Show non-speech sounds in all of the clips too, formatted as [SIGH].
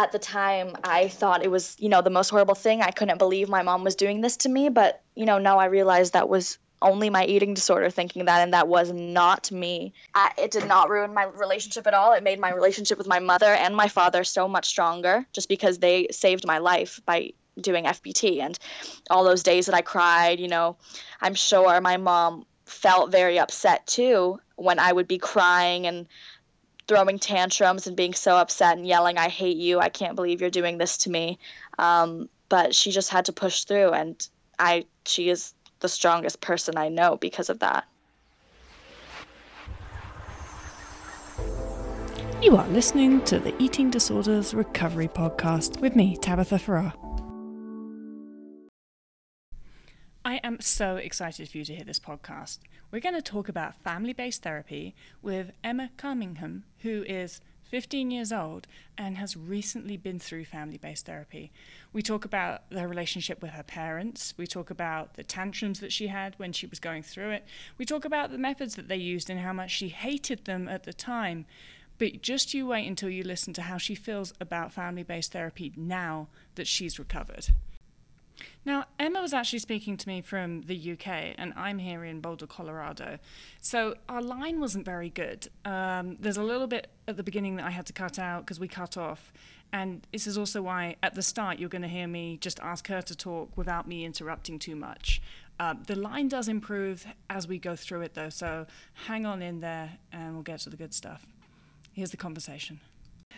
at the time I thought it was, you know, the most horrible thing. I couldn't believe my mom was doing this to me, but you know, now I realize that was only my eating disorder thinking that and that was not me. I, it did not ruin my relationship at all. It made my relationship with my mother and my father so much stronger just because they saved my life by doing FBT and all those days that I cried, you know, I'm sure my mom felt very upset too when I would be crying and throwing tantrums and being so upset and yelling, I hate you. I can't believe you're doing this to me. Um, but she just had to push through and I she is the strongest person I know because of that. You are listening to the Eating Disorders Recovery Podcast with me, Tabitha Farrar. Am so excited for you to hear this podcast. We're going to talk about family based therapy with Emma Cunningham, who is 15 years old and has recently been through family based therapy. We talk about her relationship with her parents. We talk about the tantrums that she had when she was going through it. We talk about the methods that they used and how much she hated them at the time. But just you wait until you listen to how she feels about family based therapy now that she's recovered. Now, Emma was actually speaking to me from the UK, and I'm here in Boulder, Colorado. So our line wasn't very good. Um, there's a little bit at the beginning that I had to cut out because we cut off. And this is also why at the start you're going to hear me just ask her to talk without me interrupting too much. Uh, the line does improve as we go through it, though, so hang on in there and we'll get to the good stuff. Here's the conversation.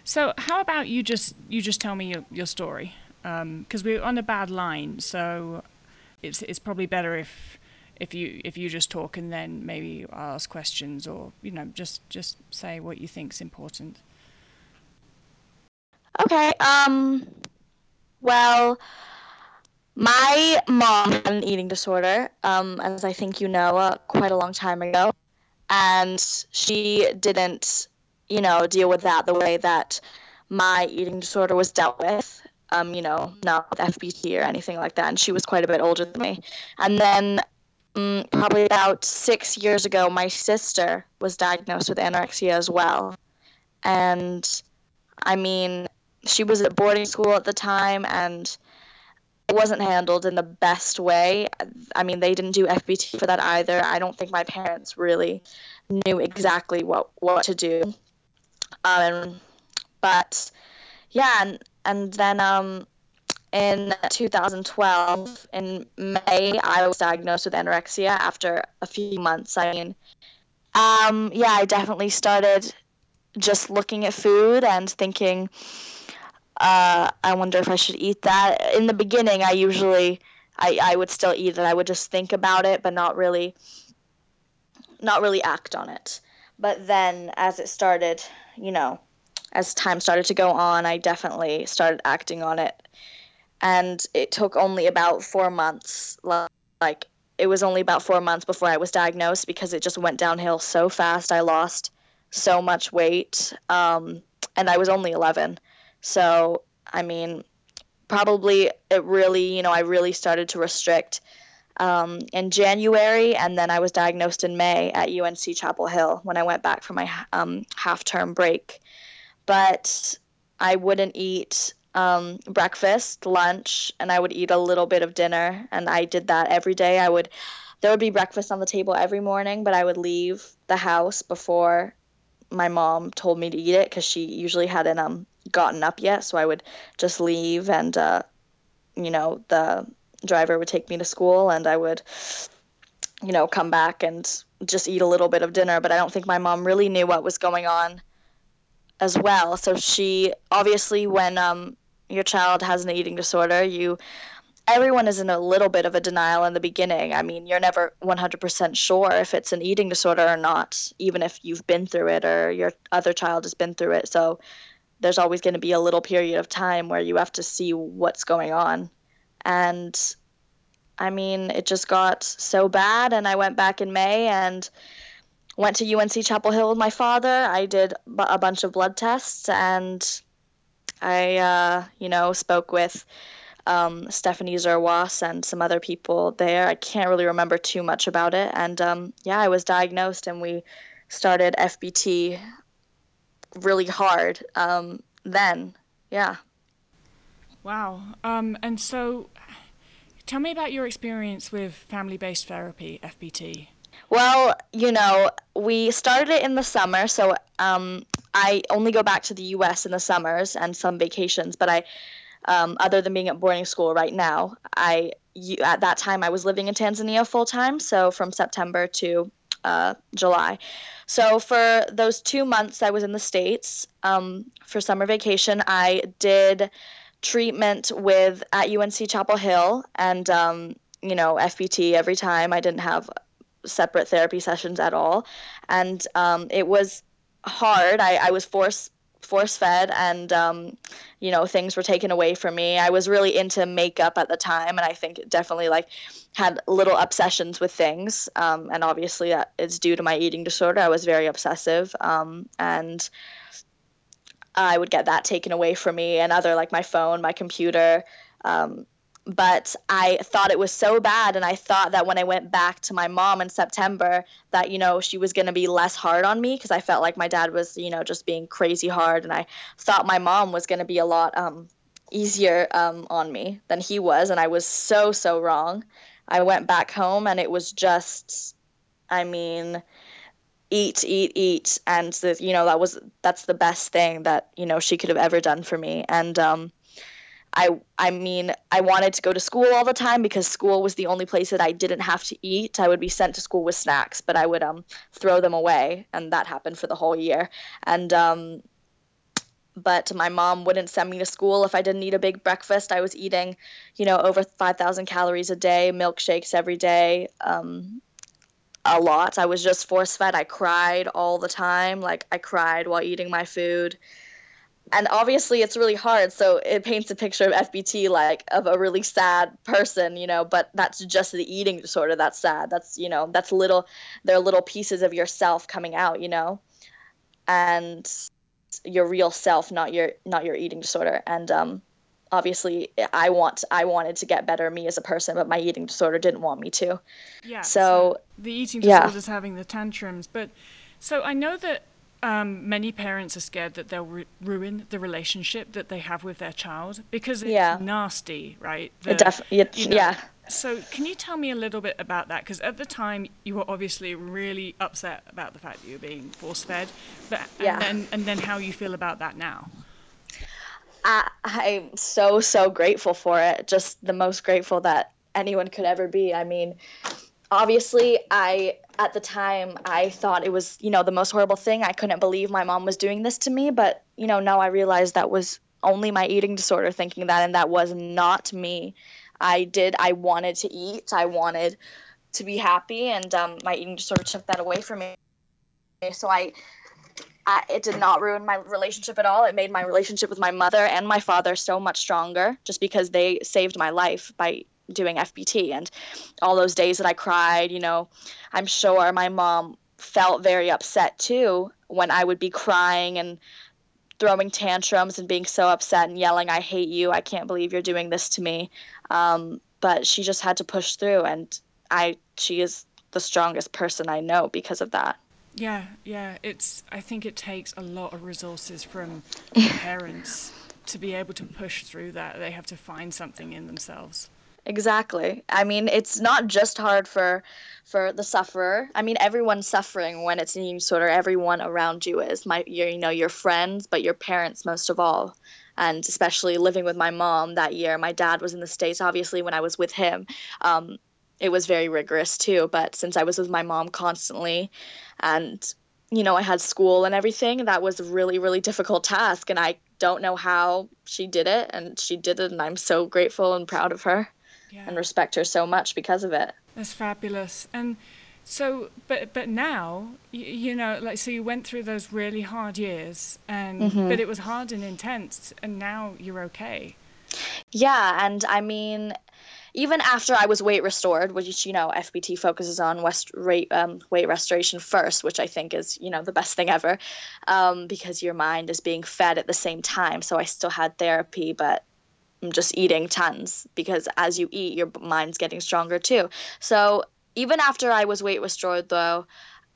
So, how about you just you just tell me your, your story? Because um, we're on a bad line. So it's it's probably better if if you if you just talk and then maybe ask questions or you know just just say what you think's important. Okay. Um. Well, my mom had an eating disorder, um, as I think you know, uh, quite a long time ago, and she didn't, you know, deal with that the way that my eating disorder was dealt with um, you know, not FBT or anything like that. And she was quite a bit older than me. And then um, probably about six years ago, my sister was diagnosed with anorexia as well. And I mean, she was at boarding school at the time and it wasn't handled in the best way. I mean, they didn't do FBT for that either. I don't think my parents really knew exactly what, what to do. Um, but yeah, and and then um, in 2012, in May, I was diagnosed with anorexia after a few months. I mean, um, yeah, I definitely started just looking at food and thinking, uh, I wonder if I should eat that. In the beginning, I usually, I, I would still eat it. I would just think about it, but not really, not really act on it. But then, as it started, you know, as time started to go on, I definitely started acting on it. And it took only about four months. Like, it was only about four months before I was diagnosed because it just went downhill so fast. I lost so much weight. Um, and I was only 11. So, I mean, probably it really, you know, I really started to restrict um, in January, and then I was diagnosed in May at UNC Chapel Hill when I went back for my um, half term break but I wouldn't eat um, breakfast, lunch, and I would eat a little bit of dinner. And I did that every day. I would, there would be breakfast on the table every morning, but I would leave the house before my mom told me to eat it because she usually hadn't um, gotten up yet. So I would just leave, and uh, you know, the driver would take me to school, and I would, you know, come back and just eat a little bit of dinner. But I don't think my mom really knew what was going on as well. So she obviously, when um, your child has an eating disorder, you everyone is in a little bit of a denial in the beginning. I mean, you're never 100% sure if it's an eating disorder or not, even if you've been through it or your other child has been through it. So there's always going to be a little period of time where you have to see what's going on. And I mean, it just got so bad, and I went back in May and went to UNC Chapel Hill with my father. I did a bunch of blood tests and I, uh, you know, spoke with um, Stephanie Zerwas and some other people there. I can't really remember too much about it. And um, yeah, I was diagnosed and we started FBT really hard um, then. Yeah. Wow. Um, and so, tell me about your experience with family based therapy, FBT. Well, you know, we started it in the summer, so um, I only go back to the U.S. in the summers and some vacations. But I, um, other than being at boarding school right now, I you, at that time I was living in Tanzania full time, so from September to uh, July. So for those two months I was in the states um, for summer vacation, I did treatment with at UNC Chapel Hill and um, you know FBT every time. I didn't have separate therapy sessions at all, and um, it was hard. I, I was forced force fed and um, you know things were taken away from me. I was really into makeup at the time and i think it definitely like had little obsessions with things. Um, and obviously that is due to my eating disorder. I was very obsessive. Um, and i would get that taken away from me and other like my phone my computer um, but I thought it was so bad and I thought that when I went back to my mom in September that you know she was going to be less hard on me because I felt like my dad was you know just being crazy hard and I thought my mom was going to be a lot um, easier um, on me than he was and I was so so wrong. I went back home and it was just I mean eat eat eat and the, you know that was that's the best thing that you know she could have ever done for me and um I I mean, I wanted to go to school all the time because school was the only place that I didn't have to eat. I would be sent to school with snacks, but I would um throw them away, and that happened for the whole year. And um but my mom wouldn't send me to school if I didn't eat a big breakfast. I was eating, you know, over 5,000 calories a day, milkshakes every day, um, a lot. I was just force fed. I cried all the time. Like, I cried while eating my food and obviously it's really hard. So it paints a picture of fbt like of a really sad person you know but that's just the eating disorder that's sad. That's you know that's little they're little pieces of yourself coming out you know? And your real self not your not your eating disorder. And um obviously i want i wanted to get better me as a person but my eating disorder didn't want me to. Yeah so, so the eating disorder is having the tantrums. But so i know that um, many parents are scared that they'll ru- ruin the relationship that they have with their child because it's yeah. nasty, right? The, it def- it, you know, yeah. So, can you tell me a little bit about that? Because at the time, you were obviously really upset about the fact that you were being force fed, but yeah. and then and then how you feel about that now? I, I'm so so grateful for it. Just the most grateful that anyone could ever be. I mean, obviously i at the time i thought it was you know the most horrible thing. I couldn't believe my mom was doing this to me but you know now i realized that was only my eating disorder thinking that and that was not me. I did i wanted to eat. I wanted to be happy and um, my eating disorder took that away from me. So I, I it did not ruin my relationship at all. It made my relationship with my mother and my father so much stronger just because they saved my life by doing FBT and all those days that I cried, you know, I'm sure my mom felt very upset too when I would be crying and throwing tantrums and being so upset and yelling, I hate you. I can't believe you're doing this to me. Um, but she just had to push through and I she is the strongest person I know because of that. Yeah, yeah. It's I think it takes a lot of resources from [LAUGHS] parents to be able to push through that. They have to find something in themselves. Exactly. I mean, it's not just hard for for the sufferer. I mean, everyone's suffering when it's an eating disorder. Everyone around you is my you know your friends, but your parents most of all. And especially living with my mom that year, my dad was in the states. Obviously, when I was with him, um, it was very rigorous too. But since I was with my mom constantly, and you know I had school and everything, that was a really really difficult task. And I don't know how she did it, and she did it, and I'm so grateful and proud of her yeah. and respect her so much because of it. That's fabulous. And so, but but now, you, you know, like so, you went through those really hard years, and mm-hmm. but it was hard and intense, and now you're okay. Yeah, and I mean, even after I was weight restored, which you know FBT focuses on west rate, um, weight restoration first, which I think is you know the best thing ever, um, because your mind is being fed at the same time. So I still had therapy, but just eating tons because as you eat, your mind's getting stronger too. So even after I was weight restored, though,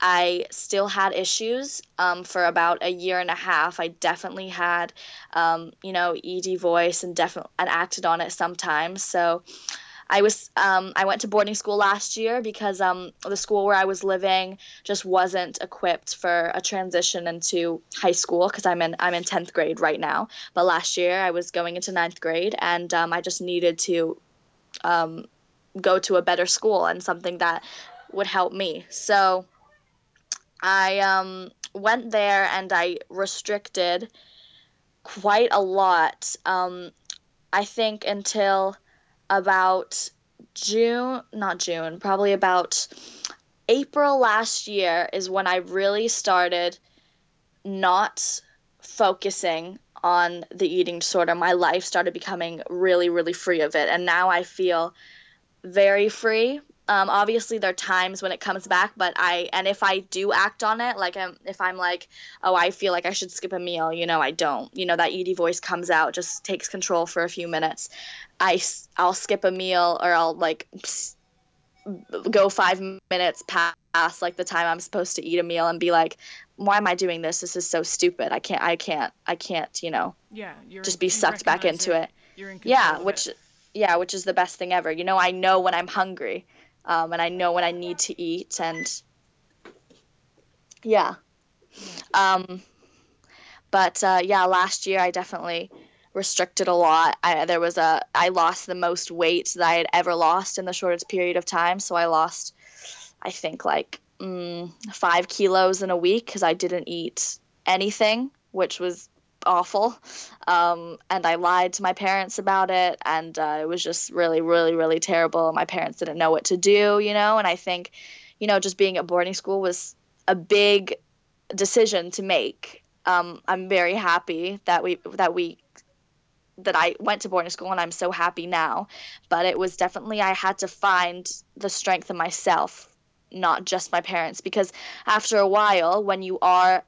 I still had issues um, for about a year and a half. I definitely had, um, you know, ED voice and definitely and acted on it sometimes. So I was um, I went to boarding school last year because um, the school where I was living just wasn't equipped for a transition into high school because I'm in I'm in tenth grade right now. But last year I was going into ninth grade and um, I just needed to um, go to a better school and something that would help me. So I um, went there and I restricted quite a lot. Um, I think until about June, not June, probably about April last year is when I really started not focusing on the eating disorder. My life started becoming really, really free of it. And now I feel very free. Um, obviously, there are times when it comes back, but I, and if I do act on it, like I'm, if I'm like, oh, I feel like I should skip a meal, you know, I don't. You know, that ED voice comes out, just takes control for a few minutes. I, I'll skip a meal or I'll like go five minutes past like the time I'm supposed to eat a meal and be like, why am I doing this? This is so stupid. I can't, I can't, I can't, you know, yeah, just be sucked back into it. it. yeah, which, it. yeah, which is the best thing ever. You know, I know when I'm hungry, um, and I know when I need to eat, and yeah. Um, but uh, yeah, last year I definitely restricted a lot. I, there was a I lost the most weight that I had ever lost in the shortest period of time. So I lost, I think like mm, five kilos in a week because I didn't eat anything, which was awful. Um, and I lied to my parents about it, and uh, it was just really, really, really terrible. My parents didn't know what to do, you know. And I think, you know, just being at boarding school was a big decision to make. Um, I'm very happy that we that we that I went to boarding school and I'm so happy now. But it was definitely, I had to find the strength in myself, not just my parents. Because after a while, when you are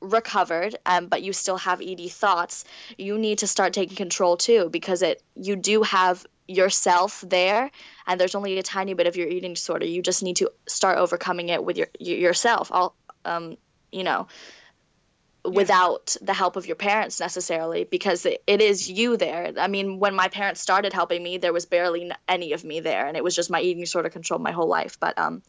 recovered um, but you still have ed thoughts you need to start taking control too because it you do have yourself there and there's only a tiny bit of your eating disorder. You just need to start overcoming it with your yourself all um you know without the help of your parents necessarily because it, it is you there. I mean when my parents started helping me there was barely any of me there and it was just my eating disorder controlled my whole life but um,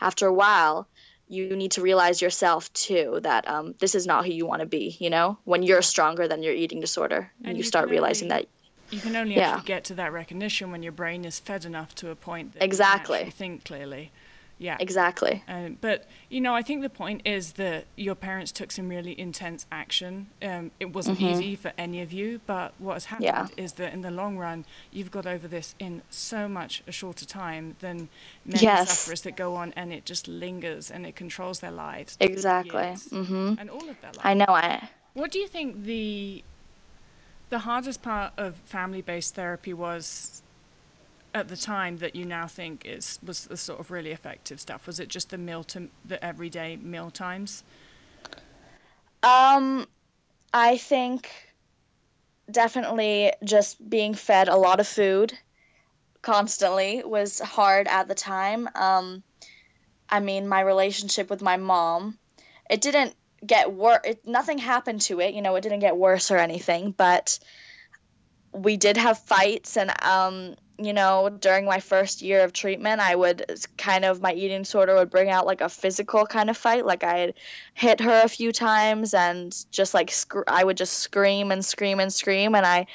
after a while you need to realize yourself too that um, this is not who you want to be you know? When you're stronger than your eating disorder and, and you, you start realizing only, that you can only yeah. actually get to that recognition when your brain is fed enough to a point that exactly. you think clearly yeah. Exactly. Um, but, you know, I think the point is that your parents took some really intense action. Um, it wasn't mm-hmm. easy for any of you, but what has happened yeah. is that in the long run, you've got over this in so much a shorter time than many yes. sufferers that go on and it just lingers and it controls their lives. Exactly. Mm-hmm. And all of their lives. I know. I. What do you think the the hardest part of family-based therapy was at the time that you now think is was the sort of really effective stuff? Was it just the meal to the everyday meal times? Um, I think definitely just being fed a lot of food constantly was hard at the time. Um, I mean, my relationship with my mom, it didn't get worse. Nothing happened to it, you know. It didn't get worse or anything, but we did have fights, and um, you know, during my first year of treatment, I would kind of, my eating disorder would bring out like a physical kind of fight. Like I had hit her a few times and just like, sc- I would just scream and scream and scream. And I,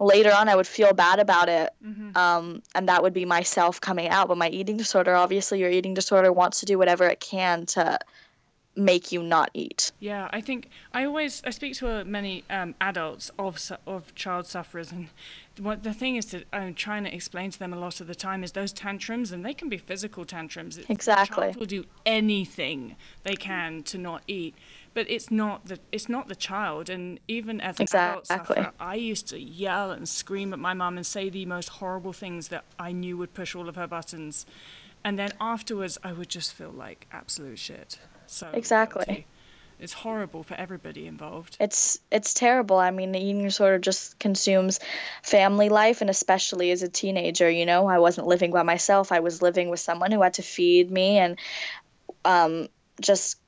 later on, I would feel bad about it. Mm-hmm. Um, and that would be myself coming out. But my eating disorder, obviously, your eating disorder wants to do whatever it can to make you not eat. Yeah, I think I always I speak to uh, many um, adults of of child sufferers, and what the thing is that I'm trying to explain to them a lot of the time is those tantrums, and they can be physical tantrums. Exactly. The child will do anything they can to not eat, but it's not the it's not the child. And even as an exactly. adult sufferer, I used to yell and scream at my mum and say the most horrible things that I knew would push all of her buttons, and then afterwards I would just feel like absolute shit. So exactly. Guilty. It's horrible for everybody involved. It's it's terrible. I mean, eating disorder just consumes family life, and especially as a teenager, you know, I wasn't living by myself. I was living with someone who had to feed me, and um, just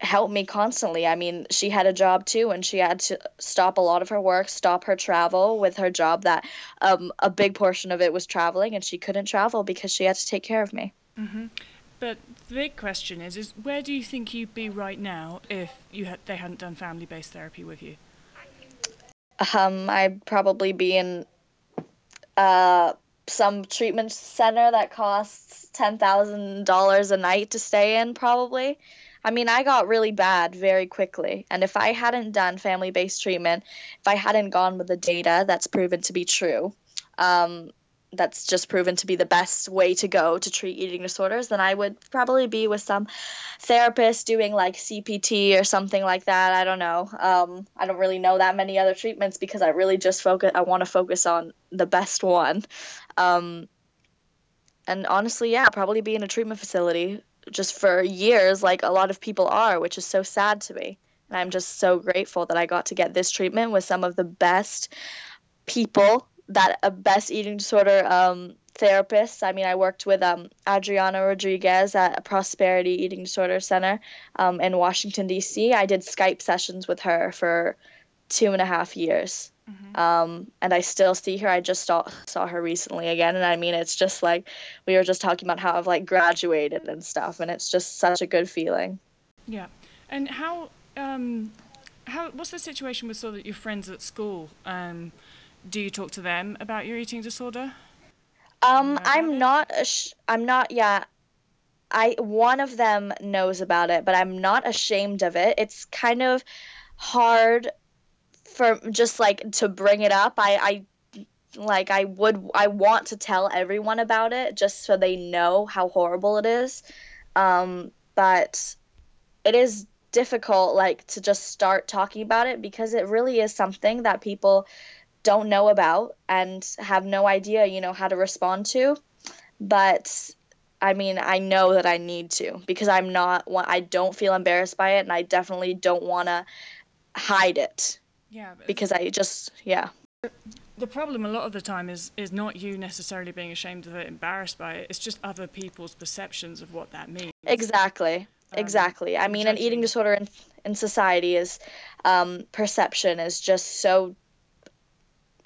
help me constantly. I mean, she had a job too, and she had to stop a lot of her work, stop her travel with her job. That um, a big portion of it was traveling, and she couldn't travel because she had to take care of me. Mm-hmm. But the big question is: is where do you think you'd be right now if you had they hadn't done family-based therapy with you? Um, I'd probably be in uh, some treatment center that costs ten thousand dollars a night to stay in, probably. I mean, I got really bad very quickly. And if I hadn't done family based treatment, if I hadn't gone with the data that's proven to be true, um, that's just proven to be the best way to go to treat eating disorders, then I would probably be with some therapist doing like CPT or something like that. I don't know. Um, I don't really know that many other treatments because I really just focus. I want to focus on the best one. Um, and honestly, yeah, probably be in a treatment facility just for years, like a lot of people are, which is so sad to me. And I'm just so grateful that I got to get this treatment with some of the best people that a best eating disorder um, therapists. I mean, I worked with um, Adriana Rodriguez at a Prosperity Eating Disorder Center um, in Washington, D.C. I did Skype sessions with her for two and a half years. Mm-hmm. Um, and I still see her. I just saw, saw her recently again. And I mean, it's just like we were just talking about how I've like graduated and stuff. And it's just such a good feeling. Yeah. And how, um, how, what's the situation with sort of your friends at school? Um, do you talk to them about your eating disorder? Um, I'm not, sh- I'm not, yeah. I, one of them knows about it, but I'm not ashamed of it. It's kind of hard for just like to bring it up. I, I like I would I want to tell everyone about it just so they know how horrible it is. Um, but it is difficult like to just start talking about it because it really is something that people don't know about and have no idea, you know, how to respond to. But I mean, I know that I need to because I'm not I don't feel embarrassed by it and I definitely don't want to hide it yeah. Because I just yeah. The problem a lot of the time is is not you necessarily being ashamed of it, embarrassed by it. It's just other people's perceptions of what that means. Exactly. Um, exactly. I mean, an eating disorder in in society is um, perception is just so.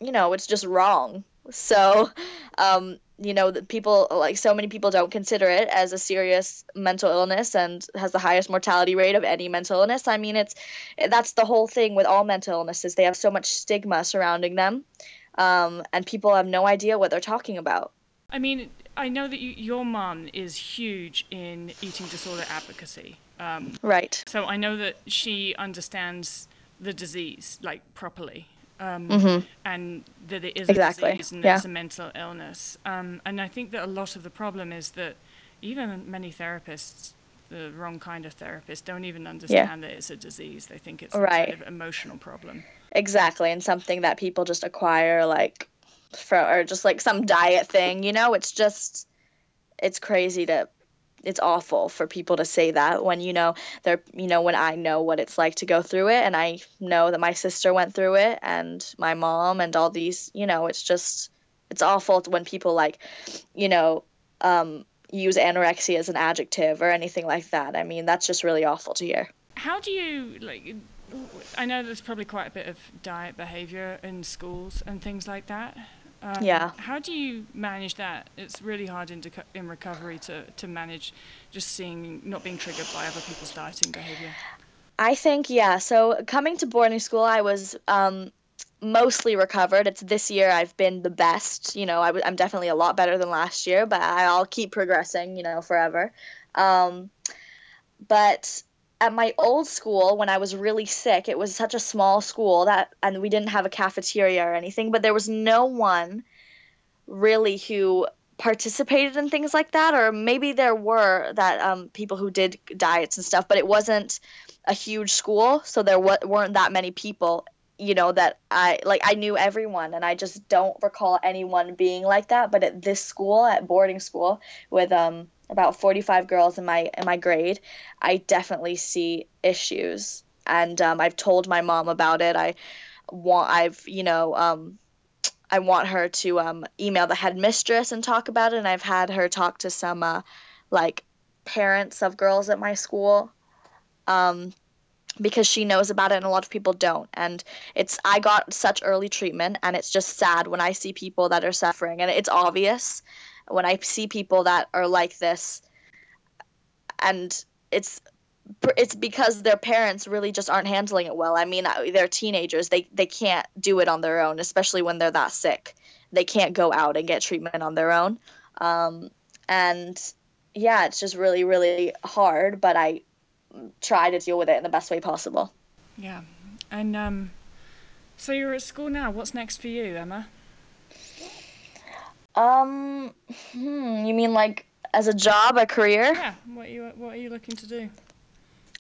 You know, it's just wrong. So, um, you know people like so many people don't consider it as a serious mental illness and has the highest mortality rate of any mental illness. I mean it's that's the whole thing with all mental illnesses. They have so much stigma surrounding them um, and people have no idea what they're talking about. I mean i know that you, your mom is huge in eating disorder advocacy um, right. so i know that she understands the disease like properly um, mm-hmm. and that it is exactly. a disease and yeah. it's a mental illness. Um, and I think that a lot of the problem is that even many therapists, the wrong kind of therapists, don't even understand yeah. that it's a disease. They think it's right. a kind of emotional problem. Exactly, and something that people just acquire, like, for or just like some diet thing. You know, it's just it's crazy to it's awful for people to say that when you know they're you know when I know what it's like to go through it and I know that my sister went through it and my mom and all these you know it's just it's awful when people like you know um, use anorexia as an adjective or anything like that. I mean that's just really awful to hear. How do you like I know there's probably quite a bit of diet behavior in schools and things like that. Um, yeah. How do you manage that? It's really hard in, deco- in recovery to, to manage just seeing, not being triggered by other people's dieting behavior. I think, yeah. So coming to boarding school, I was um, mostly recovered. It's this year I've been the best. You know, i w- I'm definitely a lot better than last year, but I'll keep progressing, you know, forever. Um, but at my old school when I was really sick, it was such a small school that and we didn't have a cafeteria or anything, but there was no one really who participated in things like that or maybe there were that um, people who did diets and stuff but it wasn't a huge school so there weren't that many people you know that i like i knew everyone and i just don't recall anyone being like that but at this school at boarding school with um about 45 girls in my in my grade, I definitely see issues, and um, I've told my mom about it. I want I've you know um, I want her to um, email the headmistress and talk about it, and I've had her talk to some uh, like parents of girls at my school. Um, because she knows about it and a lot of people don't. And it's i got such early treatment and it's just sad when i see people that are suffering. And it's obvious when i see people that are like this. And it's it's because their parents really just aren't handling it well. I mean they're teenagers. They they can't do it on their own especially when they're that sick. They can't go out and get treatment on their own. Um, and yeah it's just really really hard but i try to deal with it in the best way possible. Yeah. And um, so you're at school now. What's next for you, Emma? Um, hmm, you mean like as a job, a career? Yeah. What are you What are you looking to do?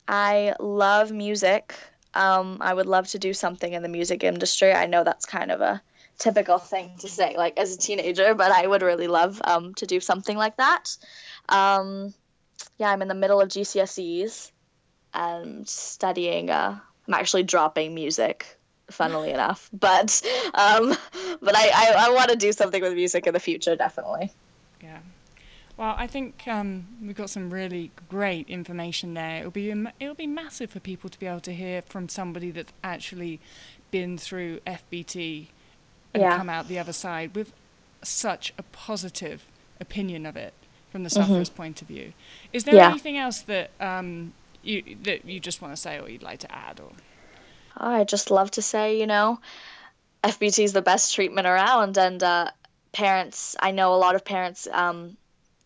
I love music. Um, I would love to do something in the music industry. I know that's kind of a typical thing to say, like as a teenager, but I would really love um, to do something like that. Um, yeah, I'm in the middle of GCSEs, and studying. Uh, I'm actually dropping music, funnily enough, [LAUGHS] but um, but I, I, I want to do something with music in the future, definitely. Yeah. Well, I think um, we've got some really great information there. It'll be it'll be massive for people to be able to hear from somebody that's actually been through FBT and yeah. come out the other side with such a positive opinion of it from the sufferer's mm-hmm. point of view. Is there yeah. anything else that um, you that you just want to say or you'd like to add or I just love to say, you know, FBT is the best treatment around, and uh, parents. I know a lot of parents, um,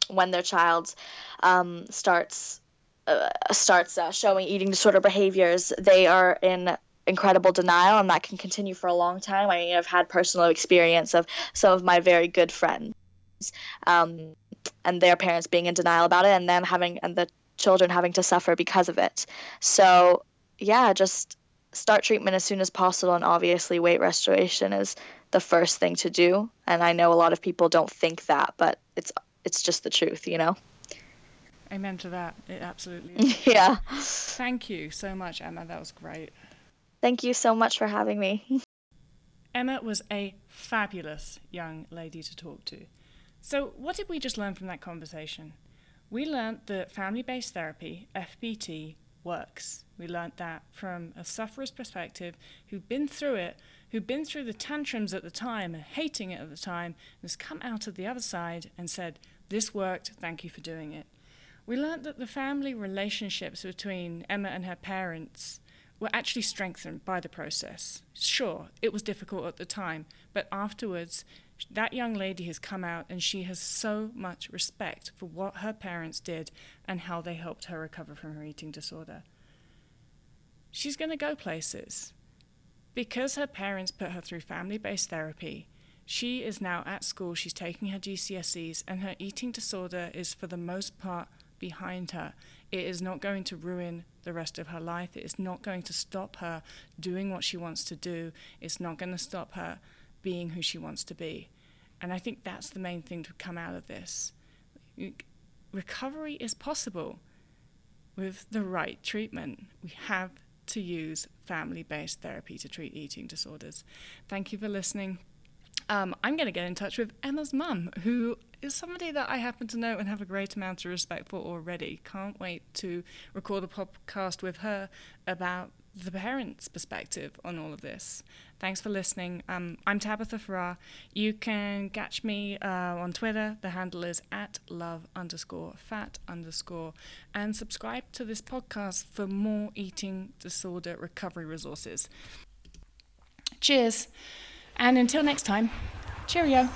when their child um, starts uh, starts uh, showing eating disorder behaviors, they are in incredible denial, and that can continue for a long time. I mean, I've had personal experience of some of my very good friends, um, and their parents being in denial about it, and them having and the children having to suffer because of it. So, yeah, just start treatment as soon as possible. And obviously, weight restoration is the first thing to do. And I know a lot of people don't think that, but it's it's just the truth, you know. Amen to that. It absolutely [LAUGHS] is. yeah. Thank you so much, Emma. That was great. Thank you so much for having me. [LAUGHS] Emma was a fabulous young lady to talk to. So, what did we just learn from that conversation? We learnt that family based therapy, FBT, works. We learnt that from a sufferer's perspective who'd been through it, who'd been through the tantrums at the time and hating it at the time, and has come out of the other side and said, This worked, thank you for doing it. We learnt that the family relationships between Emma and her parents were actually strengthened by the process. Sure, it was difficult at the time, but afterwards that young lady has come out and she has so much respect for what her parents did and how they helped her recover from her eating disorder. She's going to go places. Because her parents put her through family based therapy, she is now at school, she's taking her GCSEs, and her eating disorder is, for the most part, behind her. It is not going to ruin the rest of her life. It is not going to stop her doing what she wants to do. It's not going to stop her being who she wants to be. And I think that's the main thing to come out of this. Recovery is possible with the right treatment. We have to use family based therapy to treat eating disorders. Thank you for listening. Um, I'm going to get in touch with Emma's mum, who is somebody that I happen to know and have a great amount of respect for already. Can't wait to record a podcast with her about the parents' perspective on all of this. Thanks for listening. Um, I'm Tabitha Farrar. You can catch me uh, on Twitter. The handle is at love underscore fat underscore. And subscribe to this podcast for more eating disorder recovery resources. Cheers. And until next time, cheerio.